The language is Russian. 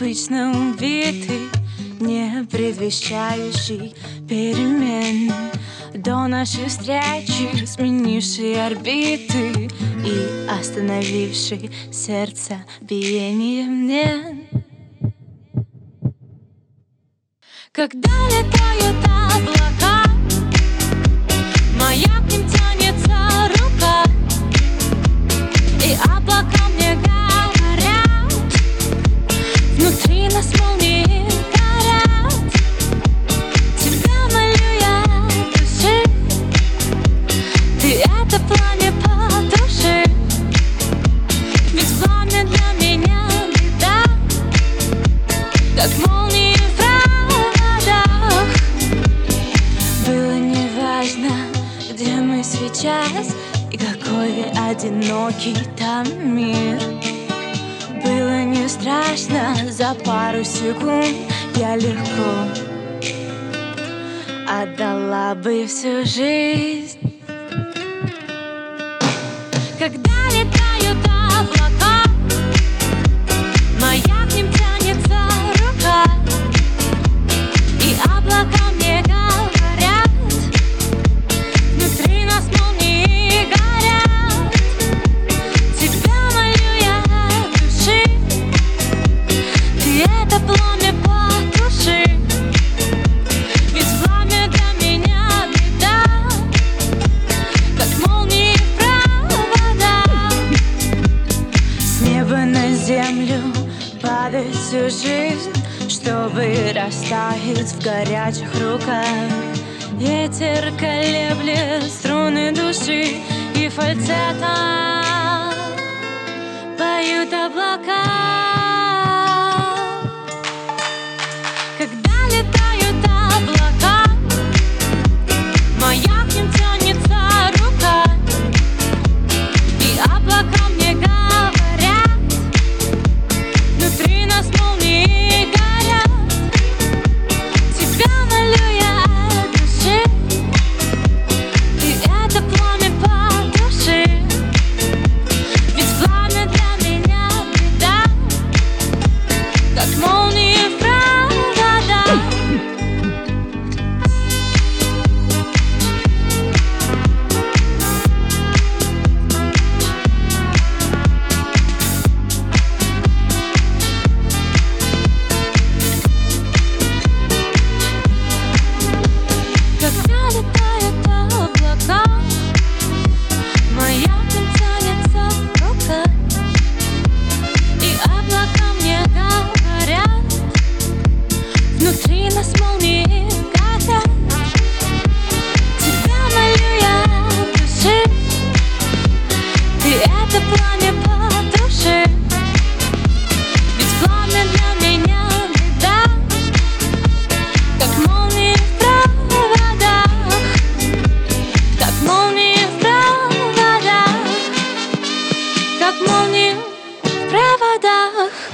вечно убитый Не предвещающий перемен. До нашей встречи сменивший орбиты И остановивший сердце биение мне Когда летают сейчас И какой одинокий там мир. Было не страшно, за пару секунд. Я легко Отдала бы всю жизнь землю падает всю жизнь Чтобы растаять в горячих руках. Ветер колеблет струны души И фальцетом поют облака dach.